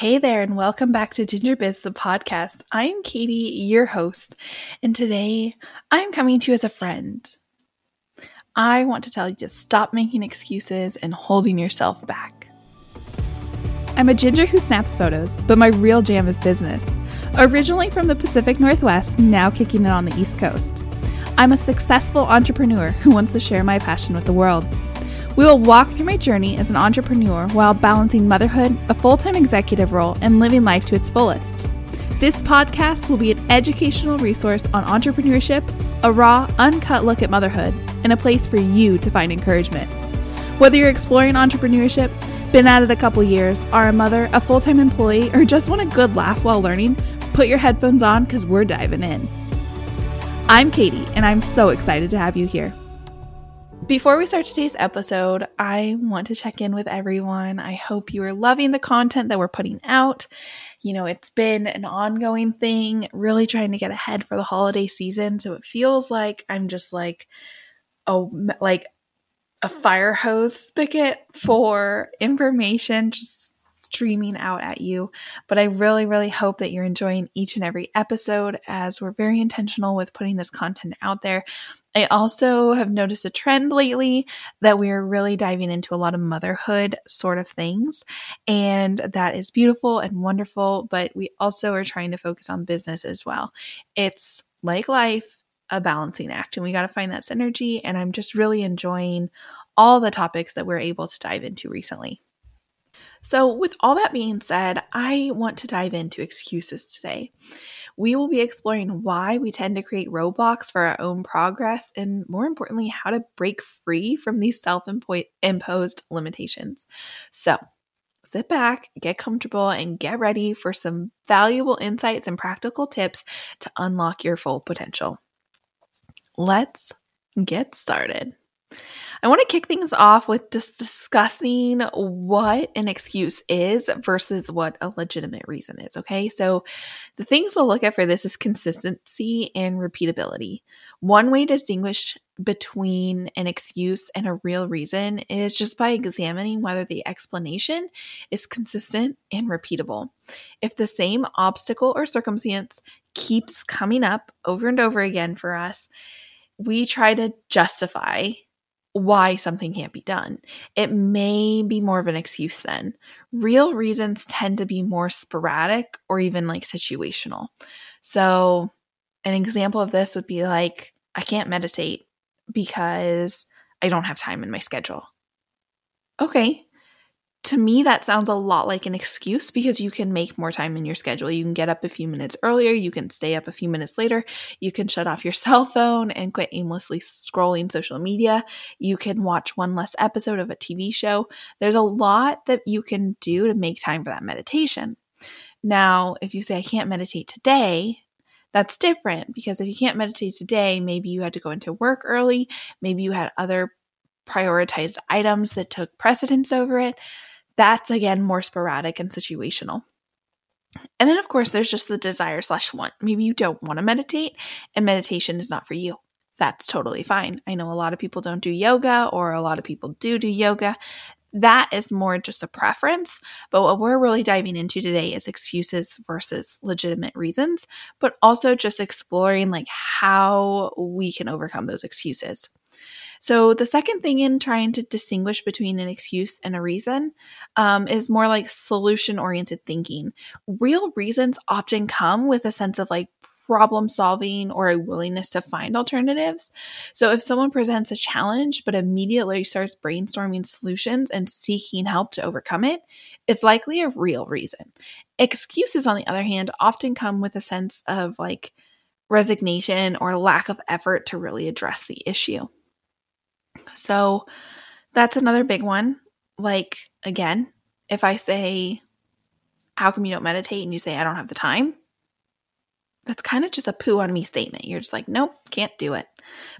Hey there, and welcome back to Ginger Biz, the podcast. I'm Katy, your host, and today I'm coming to you as a friend. I want to tell you to stop making excuses and holding yourself back. I'm a ginger who snaps photos, but my real jam is business. Originally from the Pacific Northwest, now kicking it on the East Coast. I'm a successful entrepreneur who wants to share my passion with the world. We will walk through my journey as an entrepreneur while balancing motherhood, a full time executive role, and living life to its fullest. This podcast will be an educational resource on entrepreneurship, a raw, uncut look at motherhood, and a place for you to find encouragement. Whether you're exploring entrepreneurship, been at it a couple years, are a mother, a full time employee, or just want a good laugh while learning, put your headphones on because we're diving in. I'm Katy, and I'm so excited to have you here. Before we start today's episode, I want to check in with everyone. I hope you are loving the content that we're putting out. You know, it's been an ongoing thing, really trying to get ahead for the holiday season. So it feels like I'm just like, oh, like a fire hose spigot for information just streaming out at you. But I really, really hope that you're enjoying each and every episode as we're very intentional with putting this content out there. I also have noticed a trend lately that we're really diving into a lot of motherhood sort of things. And that is beautiful and wonderful, but we also are trying to focus on business as well. It's like life, a balancing act, and we got to find that synergy. And I'm just really enjoying all the topics that we're able to dive into recently. So, with all that being said, I want to dive into excuses today we will be exploring why we tend to create roadblocks for our own progress and, more importantly, how to break free from these self imposed limitations. So, sit back, get comfortable, and get ready for some valuable insights and practical tips to unlock your full potential. Let's get started. I want to kick things off with just discussing what an excuse is versus what a legitimate reason is. Okay. So the things to look at for this is consistency and repeatability. One way to distinguish between an excuse and a real reason is just by examining whether the explanation is consistent and repeatable. If the same obstacle or circumstance keeps coming up over and over again for us, we try to justify why something can't be done. It may be more of an excuse then. Real reasons tend to be more sporadic or even like situational. So, an example of this would be like, I can't meditate because I don't have time in my schedule. Okay, to me, that sounds a lot like an excuse because you can make more time in your schedule. You can get up a few minutes earlier, you can stay up a few minutes later, you can shut off your cell phone and quit aimlessly scrolling social media, you can watch one less episode of a TV show. There's a lot that you can do to make time for that meditation. Now, if you say, I can't meditate today, that's different because if you can't meditate today, maybe you had to go into work early, maybe you had other prioritized items that took precedence over it that's again more sporadic and situational. And then, of course, there's just the desire slash want. Maybe you don't want to meditate and meditation is not for you. That's totally fine. I know a lot of people don't do yoga or a lot of people do do yoga. That is more just a preference. But what we're really diving into today is excuses versus legitimate reasons, but also just exploring like how we can overcome those excuses. So, the second thing in trying to distinguish between an excuse and a reason um, is more like solution oriented thinking. Real reasons often come with a sense of like problem solving or a willingness to find alternatives. So, if someone presents a challenge but immediately starts brainstorming solutions and seeking help to overcome it, it's likely a real reason. Excuses, on the other hand, often come with a sense of like resignation or lack of effort to really address the issue. So that's another big one. Like, again, if I say, How come you don't meditate? and you say, I don't have the time, that's kind of just a poo on me statement. You're just like, Nope, can't do it.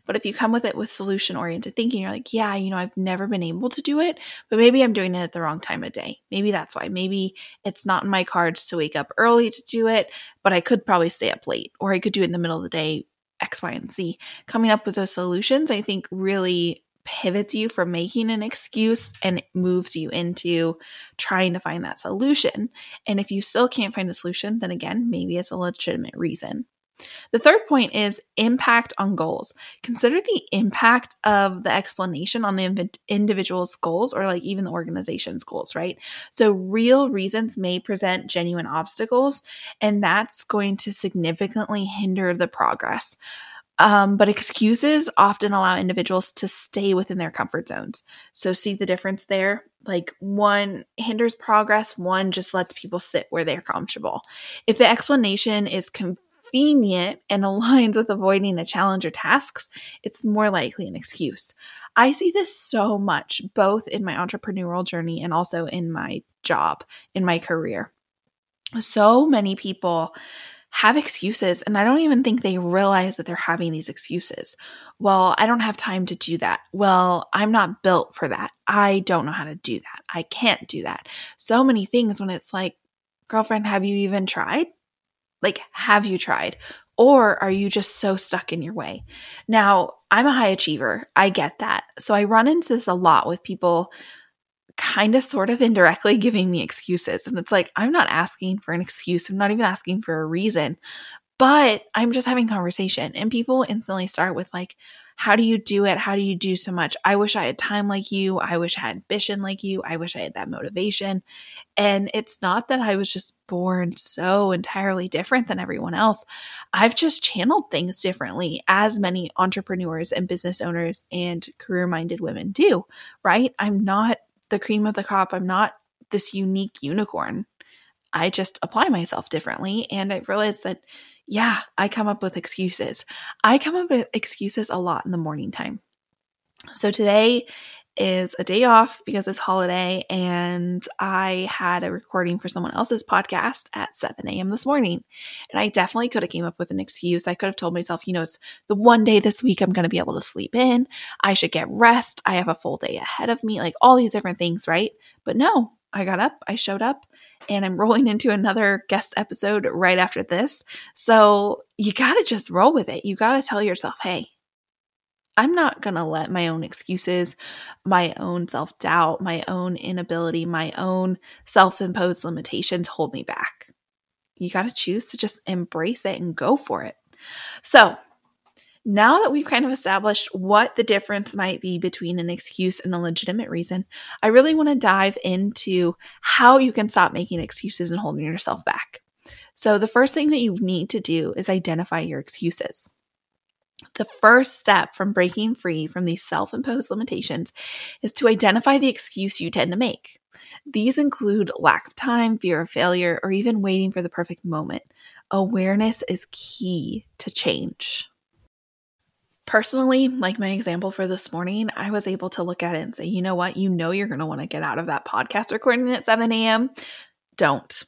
But if you come with it with solution oriented thinking, you're like, Yeah, you know, I've never been able to do it, but maybe I'm doing it at the wrong time of day. Maybe that's why. Maybe it's not in my cards to wake up early to do it, but I could probably stay up late, or I could do it in the middle of the day X, Y, and Z. Coming up with those solutions, I think, really pivots you from making an excuse and moves you into trying to find that solution. And if you still can't find a solution, then again, maybe it's a legitimate reason. The third point is impact on goals. Consider the impact of the explanation on the individual's goals or like even the organization's goals, right? So, real reasons may present genuine obstacles, and that's going to significantly hinder the progress. Um, but excuses often allow individuals to stay within their comfort zones. So, see the difference there? Like, one hinders progress, one just lets people sit where they're comfortable. If the explanation is convenient and aligns with avoiding a challenge or tasks, it's more likely an excuse. I see this so much, both in my entrepreneurial journey and also in my job, in my career. So many people have excuses and I don't even think they realize that they're having these excuses. Well, I don't have time to do that. Well, I'm not built for that. I don't know how to do that. I can't do that. So many things when it's like, girlfriend, have you even tried? Like, have you tried? Or are you just so stuck in your way? Now, I'm a high achiever. I get that. So I run into this a lot with people kind of sort of indirectly giving me excuses. And it's like, I'm not asking for an excuse. I'm not even asking for a reason, but I'm just having conversation. And people instantly start with, like, how do you do it? How do you do so much? I wish I had time like you. I wish I had ambition like you. I wish I had that motivation. And it's not that I was just born so entirely different than everyone else. I've just channeled things differently, as many entrepreneurs and business owners and career minded women do, right? I'm not the cream of the crop. I'm not this unique unicorn. I just apply myself differently. And I've realized that, yeah, I come up with excuses. I come up with excuses a lot in the morning time. So today is a day off because it's holiday and I had a recording for someone else's podcast at 7 a.m. this morning. And I definitely could have came up with an excuse. I could have told myself, you know, it's the one day this week I'm going to be able to sleep in. I should get rest. I have a full day ahead of me, like all these different things, right? But no, I got up, I showed up, and I'm rolling into another guest episode right after this. So you got to just roll with it. You got to tell yourself, hey, I'm not going to let my own excuses, my own self doubt, my own inability, my own self imposed limitations hold me back. You got to choose to just embrace it and go for it. So, now that we've kind of established what the difference might be between an excuse and a legitimate reason, I really want to dive into how you can stop making excuses and holding yourself back. So, the first thing that you need to do is identify your excuses. The first step from breaking free from these self imposed limitations is to identify the excuse you tend to make. These include lack of time, fear of failure, or even waiting for the perfect moment. Awareness is key to change. Personally, like my example for this morning, I was able to look at it and say, you know what? You know you're going to want to get out of that podcast recording at 7 a.m. Don't.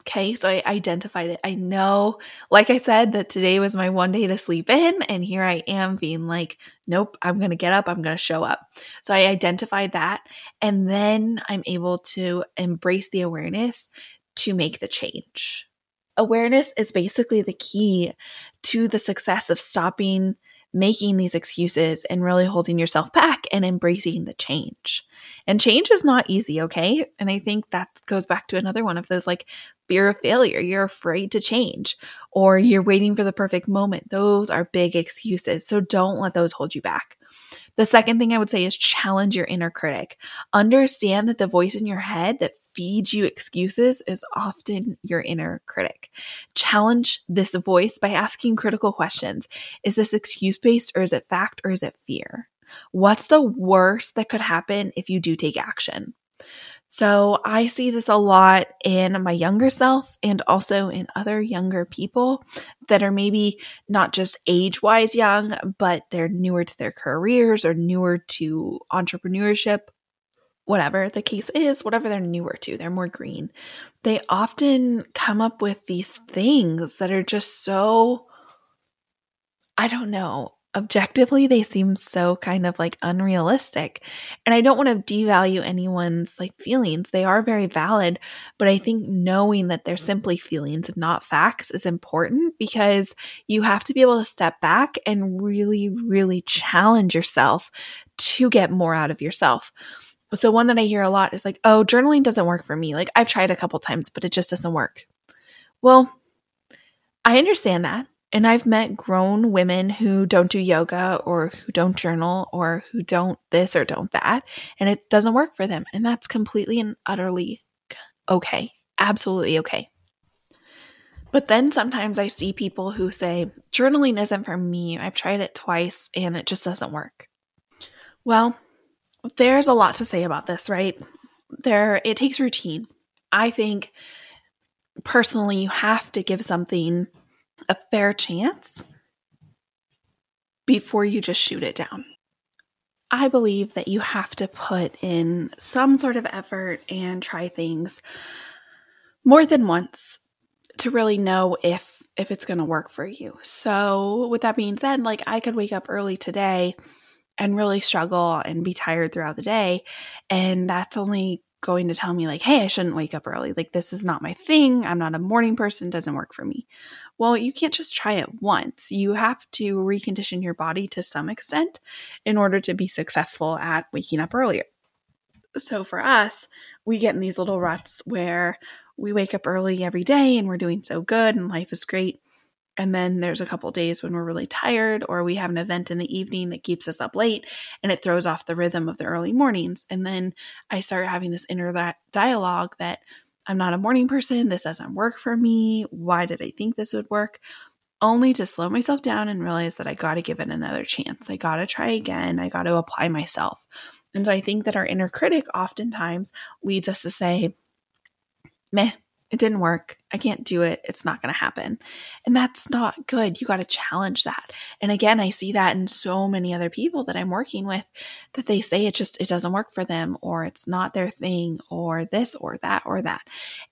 Okay, so I identified it. I know, like I said, that today was my one day to sleep in, and here I am being like, nope, I'm gonna get up, I'm gonna show up. So I identified that, and then I'm able to embrace the awareness to make the change. Awareness is basically the key to the success of stopping making these excuses and really holding yourself back and embracing the change. And change is not easy, okay? And I think that goes back to another one of those like fear of failure. You're afraid to change or you're waiting for the perfect moment. Those are big excuses. So don't let those hold you back. The second thing I would say is challenge your inner critic. Understand that the voice in your head that feeds you excuses is often your inner critic. Challenge this voice by asking critical questions. Is this excuse based or is it fact or is it fear? What's the worst that could happen if you do take action? So I see this a lot in my younger self and also in other younger people that are maybe not just age wise young, but they're newer to their careers or newer to entrepreneurship. Whatever the case is, whatever they're newer to, they're more green. They often come up with these things that are just so, I don't know, objectively they seem so kind of like unrealistic and i don't want to devalue anyone's like feelings they are very valid but i think knowing that they're simply feelings and not facts is important because you have to be able to step back and really really challenge yourself to get more out of yourself. So, one that I hear a lot is like, oh, journaling doesn't work for me. Like, I've tried a couple times, but it just doesn't work. Well, I understand that. And I've met grown women who don't do yoga or who don't journal or who don't this or don't that, and it doesn't work for them. And that's completely and utterly okay. Absolutely okay. But then sometimes I see people who say, journaling isn't for me. I've tried it twice and it just doesn't work. Well, there's a lot to say about this, right? There it takes routine. I think personally you have to give something a fair chance before you just shoot it down. I believe that you have to put in some sort of effort and try things more than once to really know if if it's going to work for you. So, with that being said, like I could wake up early today and really struggle and be tired throughout the day, and that's only going to tell me like, "Hey, I shouldn't wake up early. Like this is not my thing. I'm not a morning person. doesn't work for me." Well, you can't just try it once. You have to recondition your body to some extent in order to be successful at waking up earlier. So for us, we get in these little ruts where we wake up early every day and we're doing so good and life is great. And then there's a couple days when we're really tired or we have an event in the evening that keeps us up late and it throws off the rhythm of the early mornings. And then I start having this inner dialogue that I'm not a morning person. This doesn't work for me. Why did I think this would work? Only to slow myself down and realize that I got to give it another chance. I got to try again. I got to apply myself. And so I think that our inner critic oftentimes leads us to say, meh, it didn't work. I can't do it. It's not going to happen. And that's not good. You got to challenge that. And again, I see that in so many other people that I'm working with that they say it just it doesn't work for them or it's not their thing or this or that or that.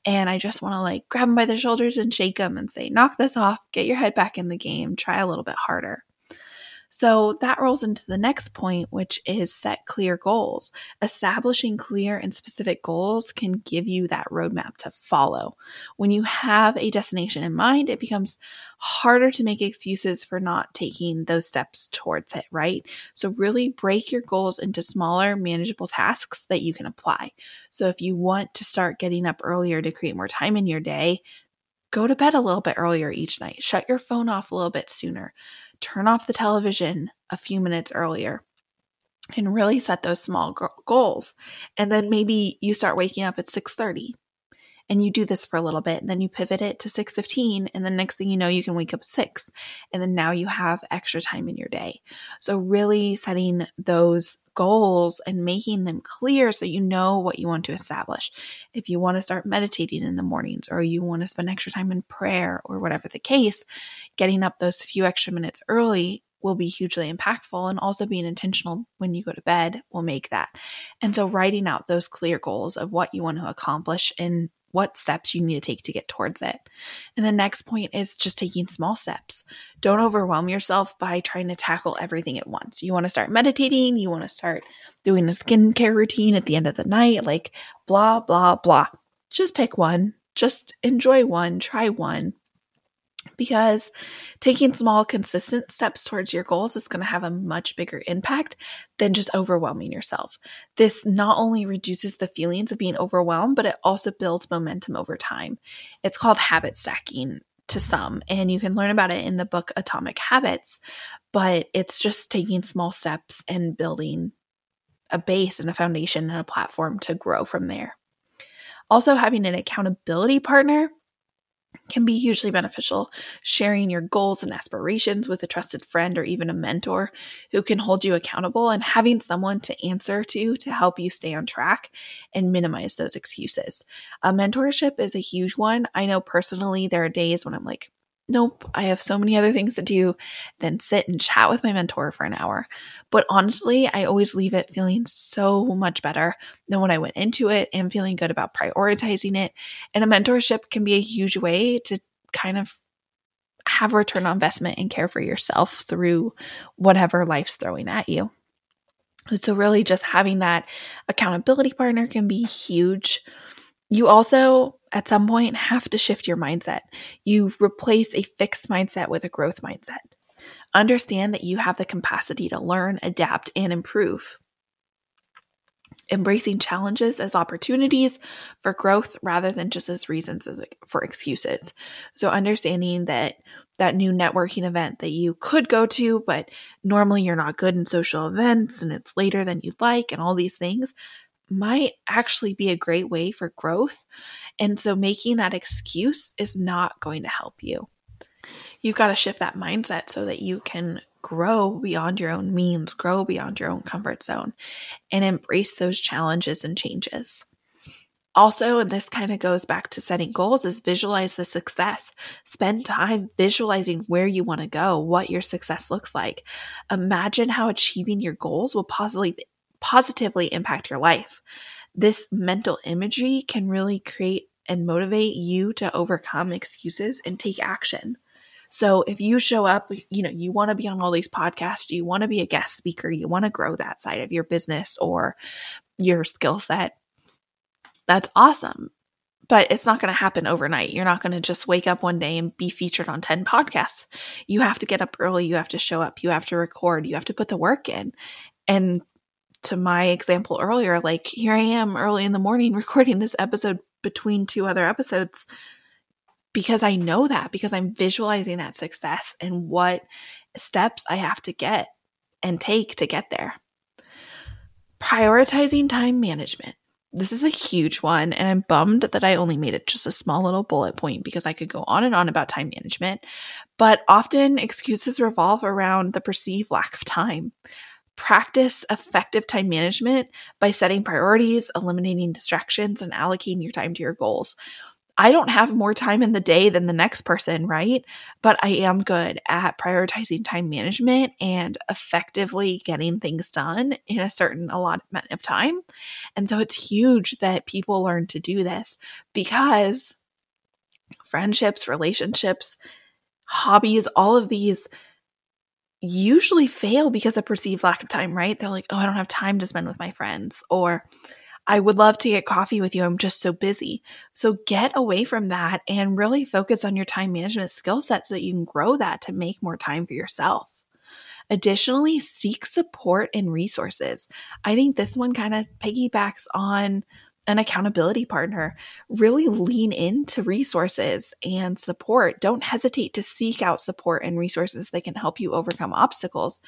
And I just want to like grab them by the shoulders and shake them and say, "Knock this off. Get your head back in the game. Try a little bit harder." So that rolls into the next point, which is set clear goals. Establishing clear and specific goals can give you that roadmap to follow. When you have a destination in mind, it becomes harder to make excuses for not taking those steps towards it, right? So, really break your goals into smaller, manageable tasks that you can apply. So, if you want to start getting up earlier to create more time in your day, go to bed a little bit earlier each night, shut your phone off a little bit sooner turn off the television a few minutes earlier and really set those small goals. And then maybe you start waking up at 6:30 and you do this for a little bit and then you pivot it to 6.15 and the next thing you know you can wake up at 6 and then now you have extra time in your day so really setting those goals and making them clear so you know what you want to establish if you want to start meditating in the mornings or you want to spend extra time in prayer or whatever the case getting up those few extra minutes early will be hugely impactful and also being intentional when you go to bed will make that. And so writing out those clear goals of what you want to accomplish in what steps you need to take to get towards it. And the next point is just taking small steps. Don't overwhelm yourself by trying to tackle everything at once. You want to start meditating, you want to start doing a skincare routine at the end of the night, like blah, blah, blah. Just pick one, just enjoy one, try one, because taking small, consistent steps towards your goals is going to have a much bigger impact than just overwhelming yourself. This not only reduces the feelings of being overwhelmed, but it also builds momentum over time. It's called habit stacking to some, and you can learn about it in the book Atomic Habits, but it's just taking small steps and building a base and a foundation and a platform to grow from there. Also, having an accountability partner can be hugely beneficial. Sharing your goals and aspirations with a trusted friend or even a mentor who can hold you accountable and having someone to answer to to help you stay on track and minimize those excuses. A mentorship is a huge one. I know personally there are days when I'm like, nope, I have so many other things to do than sit and chat with my mentor for an hour. But honestly, I always leave it feeling so much better than when I went into it and feeling good about prioritizing it. And a mentorship can be a huge way to kind of have return on investment and care for yourself through whatever life's throwing at you. So, really, just having that accountability partner can be huge. You also at some point have to shift your mindset. You replace a fixed mindset with a growth mindset. Understand that you have the capacity to learn, adapt, and improve. Embracing challenges as opportunities for growth rather than just as reasons for excuses. So, understanding that that new networking event that you could go to, but normally you're not good in social events and it's later than you'd like, and all these things might actually be a great way for growth. And so making that excuse is not going to help you. You've got to shift that mindset so that you can grow beyond your own means, grow beyond your own comfort zone, and embrace those challenges and changes. Also, and this kind of goes back to setting goals, is visualize the success. Spend time visualizing where you want to go, what your success looks like. Imagine how achieving your goals will positively positively impact your life. This mental imagery can really create and motivate you to overcome excuses and take action. So if you show up, you know, you want to be on all these podcasts, you want to be a guest speaker, you want to grow that side of your business or your skill set, that's awesome. But it's not going to happen overnight. You're not going to just wake up one day and be featured on 10 podcasts. You have to get up early. You have to show up. You have to record. You have to put the work in. And to my example earlier, like here I am early in the morning recording this episode between two other episodes because I know that, because I'm visualizing that success and what steps I have to get and take to get there. Prioritizing time management. This is a huge one, and I'm bummed that I only made it just a small little bullet point because I could go on and on about time management. But often excuses revolve around the perceived lack of time. Practice effective time management by setting priorities, eliminating distractions, and allocating your time to your goals. I don't have more time in the day than the next person, right? But I am good at prioritizing time management and effectively getting things done in a certain allotment of time. And so it's huge that people learn to do this because friendships, relationships, hobbies, all of these usually fail because of perceived lack of time, right? They're like, oh, I don't have time to spend with my friends, or I would love to get coffee with you. I'm just so busy. So get away from that and really focus on your time management skill set so that you can grow that to make more time for yourself. Additionally, seek support and resources. I think this one kind of piggybacks on an accountability partner. Really lean into resources and support. Don't hesitate to seek out support and resources that can help you overcome obstacles.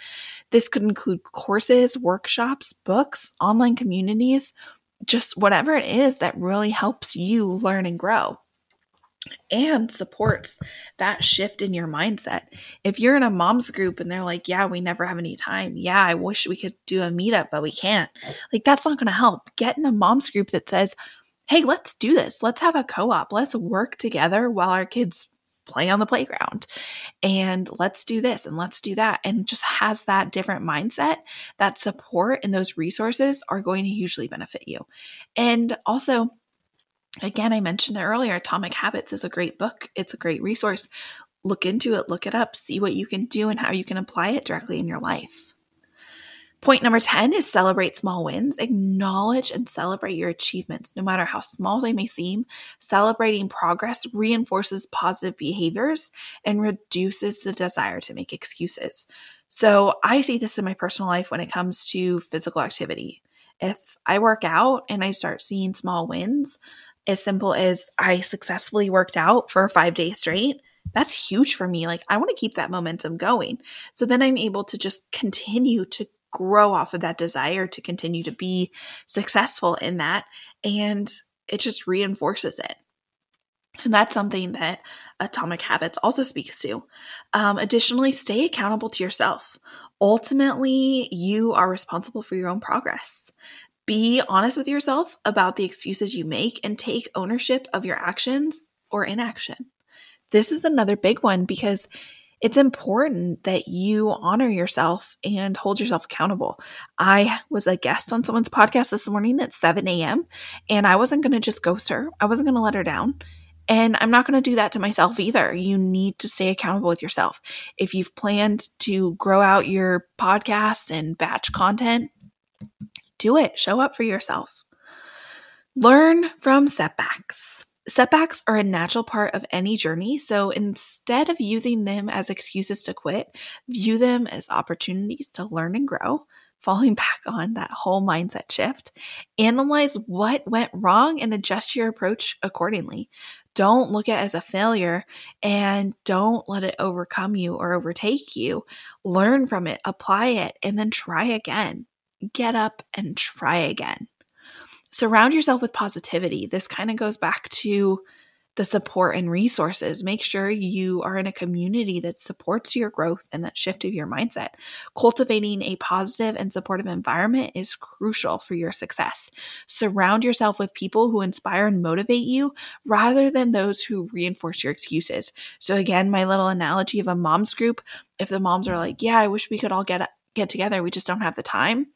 This could include courses, workshops, books, online communities, just whatever it is that really helps you learn and grow and supports that shift in your mindset. If you're in a mom's group and they're like, Yeah, we never have any time. Yeah, I wish we could do a meetup, but we can't. Like, that's not going to help. Get in a mom's group that says, Hey, let's do this. Let's have a co op. Let's work together while our kids play on the playground and let's do this and let's do that and just has that different mindset that support and those resources are going to hugely benefit you and also Again, I mentioned it earlier Atomic Habits is a great book, it's a great resource. Look into it, look it up, see what you can do and how you can apply it directly in your life. Point number 10 is celebrate small wins. Acknowledge and celebrate your achievements, no matter how small they may seem. Celebrating progress reinforces positive behaviors and reduces the desire to make excuses. So, I see this in my personal life when it comes to physical activity. If I work out and I start seeing small wins, as simple as I successfully worked out for five days straight, that's huge for me. Like, I want to keep that momentum going. So then I'm able to just continue to grow off of that desire to continue to be successful in that. And it just reinforces it. And that's something that Atomic Habits also speaks to. Um, additionally, stay accountable to yourself. Ultimately, you are responsible for your own progress. Be honest with yourself about the excuses you make and take ownership of your actions or inaction. This is another big one because it's important that you honor yourself and hold yourself accountable. I was a guest on someone's podcast this morning at 7 a.m., and I wasn't going to just ghost her. I wasn't going to let her down. And I'm not going to do that to myself either. You need to stay accountable with yourself. If you've planned to grow out your podcast and batch content, do it. Show up for yourself. Learn from setbacks. Setbacks are a natural part of any journey, so instead of using them as excuses to quit, view them as opportunities to learn and grow. Falling back on that whole mindset shift, analyze what went wrong and adjust your approach accordingly. Don't look at it as a failure and don't let it overcome you or overtake you. Learn from it, apply it, and then try again. Get up and try again surround yourself with positivity. This kind of goes back to the support and resources. Make sure you are in a community that supports your growth and that shift of your mindset. Cultivating a positive and supportive environment is crucial for your success. Surround yourself with people who inspire and motivate you rather than those who reinforce your excuses. So again, my little analogy of a mom's group, if the moms are like, "Yeah, I wish we could all get get together, we just don't have the time."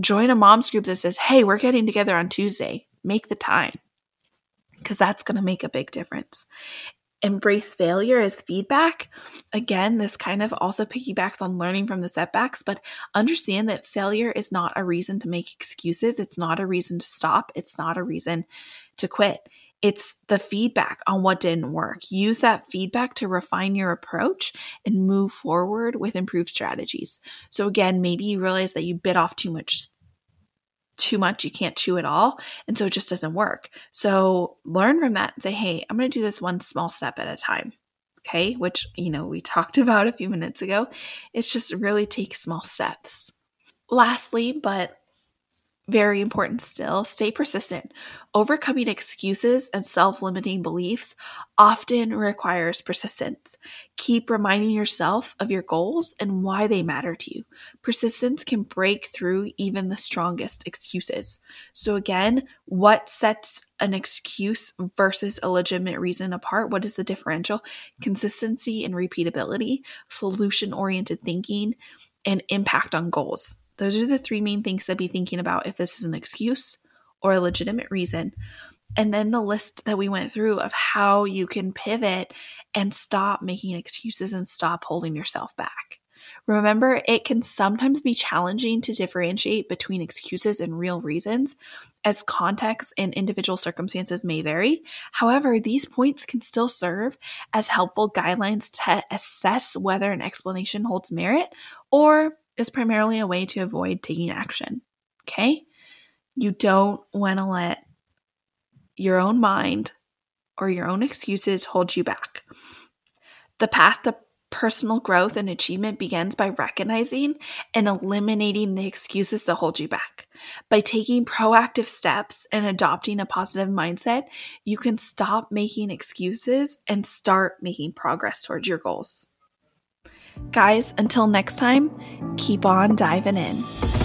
join a mom's group that says, hey, we're getting together on Tuesday. Make the time because that's going to make a big difference. Embrace failure as feedback. Again, this kind of also piggybacks on learning from the setbacks, but understand that failure is not a reason to make excuses. It's not a reason to stop. It's not a reason to quit. It's the feedback on what didn't work. Use that feedback to refine your approach and move forward with improved strategies. So again, maybe you realize that you bit off too much too much, you can't chew it all, and so it just doesn't work. So learn from that and say, "Hey, I'm going to do this one small step at a time." Okay? Which, you know, we talked about a few minutes ago. It's just really take small steps. Lastly, but very important still, stay persistent. Overcoming excuses and self limiting beliefs often requires persistence. Keep reminding yourself of your goals and why they matter to you. Persistence can break through even the strongest excuses. So, again, what sets an excuse versus a legitimate reason apart? What is the differential? Consistency and repeatability, solution oriented thinking, and impact on goals. Those are the three main things to be thinking about if this is an excuse or a legitimate reason. And then the list that we went through of how you can pivot and stop making excuses and stop holding yourself back. Remember, it can sometimes be challenging to differentiate between excuses and real reasons, as context and individual circumstances may vary. However, these points can still serve as helpful guidelines to assess whether an explanation holds merit or is primarily a way to avoid taking action. Okay? You don't want to let your own mind or your own excuses hold you back. The path to personal growth and achievement begins by recognizing and eliminating the excuses that hold you back. By taking proactive steps and adopting a positive mindset, you can stop making excuses and start making progress towards your goals. Guys, until next time, keep on diving in.